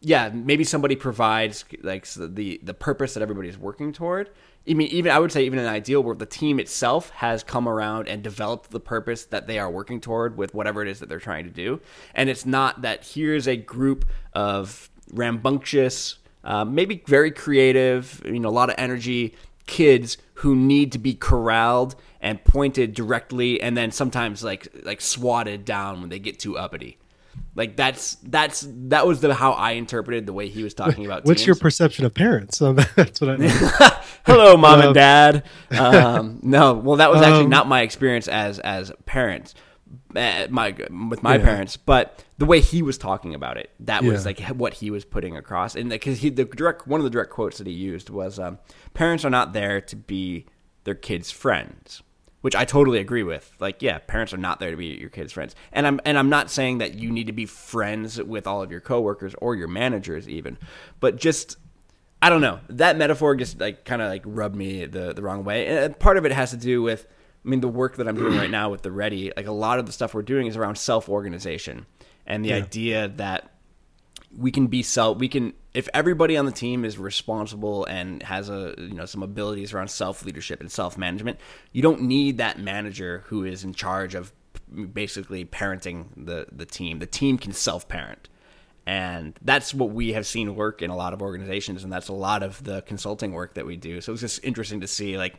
yeah, maybe somebody provides like the the purpose that everybody's working toward. I mean, even I would say even an ideal where the team itself has come around and developed the purpose that they are working toward with whatever it is that they're trying to do, and it's not that here's a group of rambunctious, uh, maybe very creative, you know, a lot of energy kids who need to be corralled and pointed directly, and then sometimes like like swatted down when they get too uppity. Like that's that's that was the how I interpreted the way he was talking about. What's your perception of parents? So that's what I. Hello, mom and dad. Um, no, well, that was actually Um, not my experience as as parents, uh, my with my Yeah. parents. But the way he was talking about it, that was Yeah. like what he was putting across. And because he the direct one of the direct quotes that he used was, um, "Parents are not there to be their kids' friends." Which I totally agree with. Like, yeah, parents are not there to be your kids' friends, and I'm and I'm not saying that you need to be friends with all of your coworkers or your managers, even, but just I don't know. That metaphor just like kind of like rubbed me the the wrong way. And part of it has to do with I mean the work that I'm doing right now with the Ready. Like a lot of the stuff we're doing is around self organization and the Yeah. idea that we can be self we can if everybody on the team is responsible and has a you know some abilities around self leadership and self management you don't need that manager who is in charge of basically parenting the the team the team can self parent and that's what we have seen work in a lot of organizations and that's a lot of the consulting work that we do so it's just interesting to see like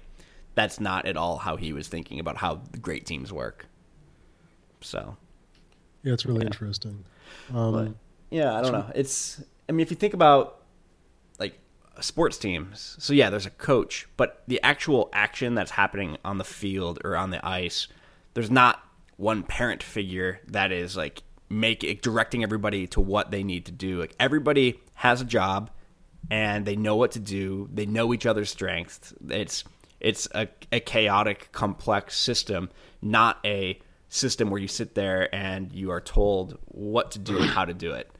that's not at all how he was thinking about how great teams work so Yeah, it's really Yeah. interesting. Um, but yeah, I don't know. It's I mean, if you think about like sports teams, so yeah, there's a coach, but the actual action that's happening on the field or on the ice, there's not one parent figure that is like make it, directing everybody to what they need to do. Like everybody has a job and they know what to do. They know each other's strengths. It's it's a, a chaotic, complex system, not a system where you sit there and you are told what to do and how to do it.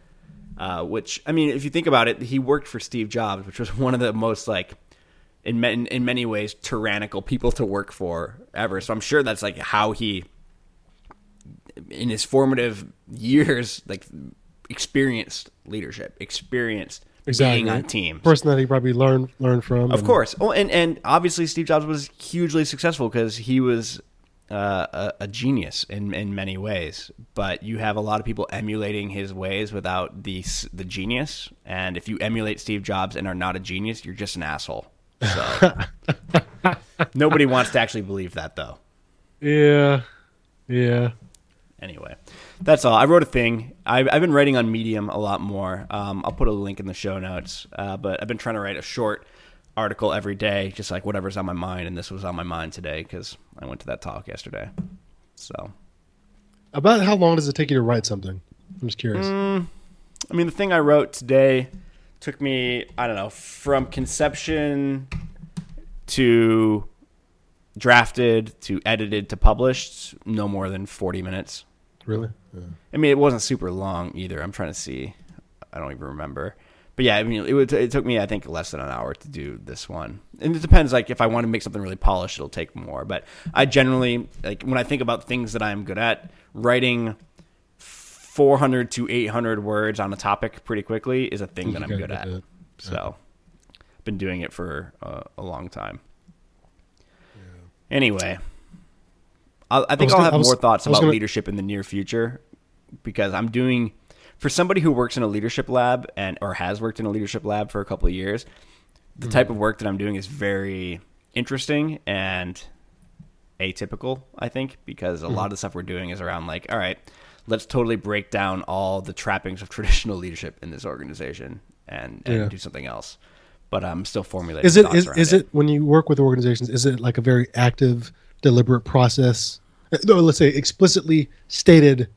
Uh, which I mean, if you think about it, he worked for Steve Jobs, which was one of the most like in in many ways tyrannical people to work for ever. So I'm sure that's like how he in his formative years like experienced leadership, experienced exactly. being on teams. Person that he probably learned learned from. Of and- course. Oh, and and obviously Steve Jobs was hugely successful because he was uh, a, a genius in in many ways. But you have a lot of people emulating his ways without the the genius. And if you emulate Steve Jobs and are not a genius, you're just an asshole. So nobody wants to actually believe that, though. Yeah. Yeah. Anyway, that's all. I wrote a thing. I've, I've been writing on Medium a lot more. Um, I'll put a link in the show notes. Uh, but I've been trying to write a short article every day, just like whatever's on my mind. And this was on my mind today because I went to that talk yesterday. So, About how long does it take you to write something? I'm just curious. Mm. I mean, the thing I wrote today took me, I don't know, from conception to drafted to edited to published, no more than 40 minutes. Really? Yeah. I mean, it wasn't super long either. I'm trying to see. I don't even remember. But yeah, I mean, it, would, it took me, I think, less than an hour to do this one. And it depends. Like, if I want to make something really polished, it'll take more. But I generally, like, when I think about things that I'm good at, writing 400 to 800 words on a topic pretty quickly is a thing that I'm good at. okay. So, been doing it for uh, a long time. Anyway, I'll, I think was I'll gonna- have was- more thoughts about gonna- leadership in the near future because I'm doing for somebody who works in a leadership lab and or has worked in a leadership lab for a couple of years. The type of mm-hmm. work that I'm doing is very interesting and atypical, I think, because a lot mm-hmm. of the stuff we're doing is around like, all right, let's totally break down all the trappings of traditional leadership in this organization and, and Yeah. do something else. But I'm still formulating. Is it is, is it when you work with organizations? Is it like a very active, deliberate process? No, let's say explicitly stated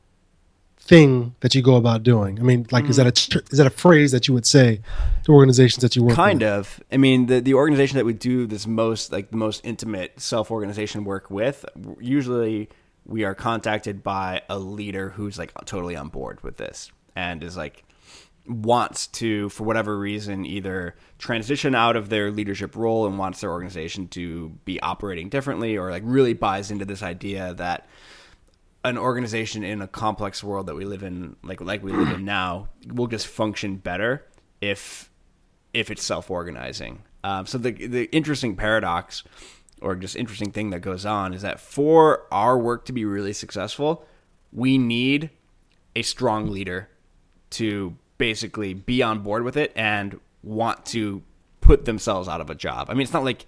thing that you go about doing. I mean, like, is mm. that a is that a phrase that you would say to organizations that you work kind with? of i mean the the organization that we do this most like the most intimate self-organization work with usually we are contacted by a leader who's like totally on board with this and is like wants to for whatever reason either transition out of their leadership role and wants their organization to be operating differently or like really buys into this idea that an organization in a complex world that we live in like like we live in now will just function better if if it's self-organizing. Um, so the the interesting paradox or just interesting thing that goes on is that for our work to be really successful, we need a strong leader to basically be on board with it and want to put themselves out of a job. I mean, it's not like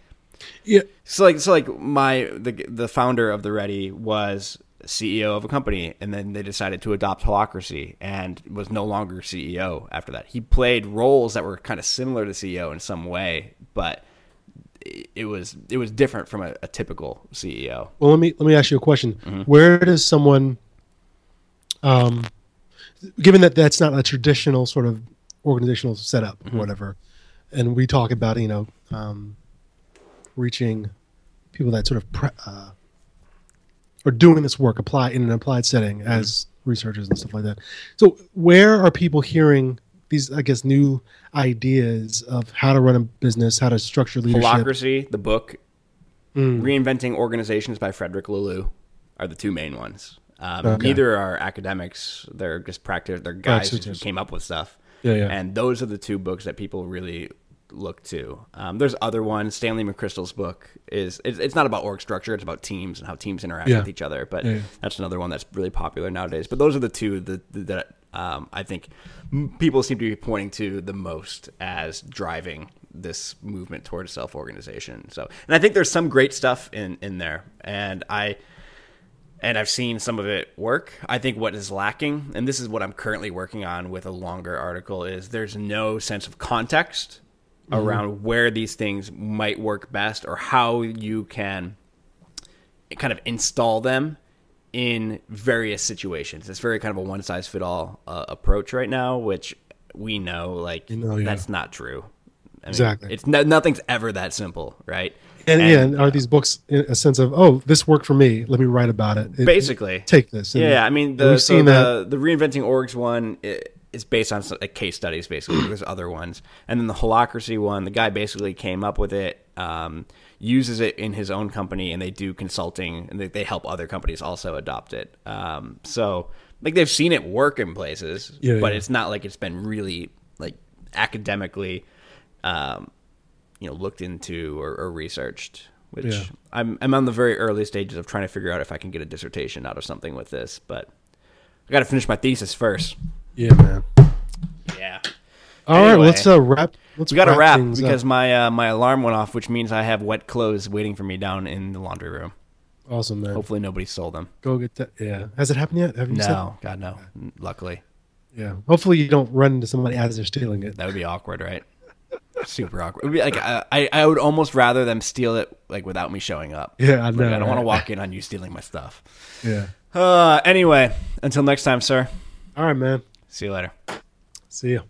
Yeah, so like so like my the the founder of the Ready was CEO of a company, and then they decided to adopt holacracy and was no longer CEO after that. He played roles that were kind of similar to CEO in some way, but it was it was different from a, a typical CEO. Well, let me let me ask you a question. Mm-hmm. Where does someone, um, given that that's not a traditional sort of organizational setup Mm-hmm. or whatever, and we talk about you know um, reaching people that sort of pre- uh, are doing this work apply in an applied setting Mm-hmm. as researchers and stuff like that. So where are people hearing these? I guess new ideas of how to run a business, how to structure leadership. Holacracy, the book, Reinventing Organizations by Frederic Laloux are the two main ones. Um, Okay. Neither are academics; they're just practice. They're guys who came up with stuff. Yeah, yeah. And those are the two books that people really look to. Um, there's other ones. Stanley McChrystal's book is it's, it's not about org structure; it's about teams and how teams interact Yeah. with each other. But Yeah, yeah. that's another one that's really popular nowadays. But those are the two that that um, I think people seem to be pointing to the most as driving this movement towards self organization. So, and I think there's some great stuff in in there, and I and I've seen some of it work. I think what is lacking, and this is what I'm currently working on with a longer article, is there's no sense of context around where these things might work best or how you can kind of install them in various situations. It's very kind of a one size fit all uh, approach right now, which we know like know, yeah. that's not true. I mean, Exactly. It's no, nothing's ever that simple, right? And, And, yeah, and are these books in a sense of oh, this worked for me? Let me write about it. It- basically take this. And- yeah, I mean, the, we've so seen the, the reinventing orgs one is based on like case studies, basically. There's other ones, and then the holacracy one, the guy basically came up with it, um, uses it in his own company, and they do consulting, and they, they help other companies also adopt it. Um, so like they've seen it work in places, Yeah, but yeah. it's not like it's been really like academically, um, you know, looked into or, or researched. Which Yeah. I'm I'm on the very early stages of trying to figure out if I can get a dissertation out of something with this, but I got to finish my thesis first. Yeah, man. Yeah, All right, Anyway. let's uh, wrap. Let's we got to wrap up. because my uh, my alarm went off, which means I have wet clothes waiting for me down in the laundry room. awesome, man. Hopefully, nobody stole them. Go get that. Yeah, has it happened yet? Have you said- No, God no. Luckily, Yeah. Hopefully, you don't run into somebody as they're stealing it. that would be awkward, right? Super awkward. It would be like I, I would almost rather them steal it like without me showing up. Yeah, I Like. I don't want to walk in on you stealing my stuff. Yeah. Uh, anyway, until next time, sir. All right, man. See you later. See ya.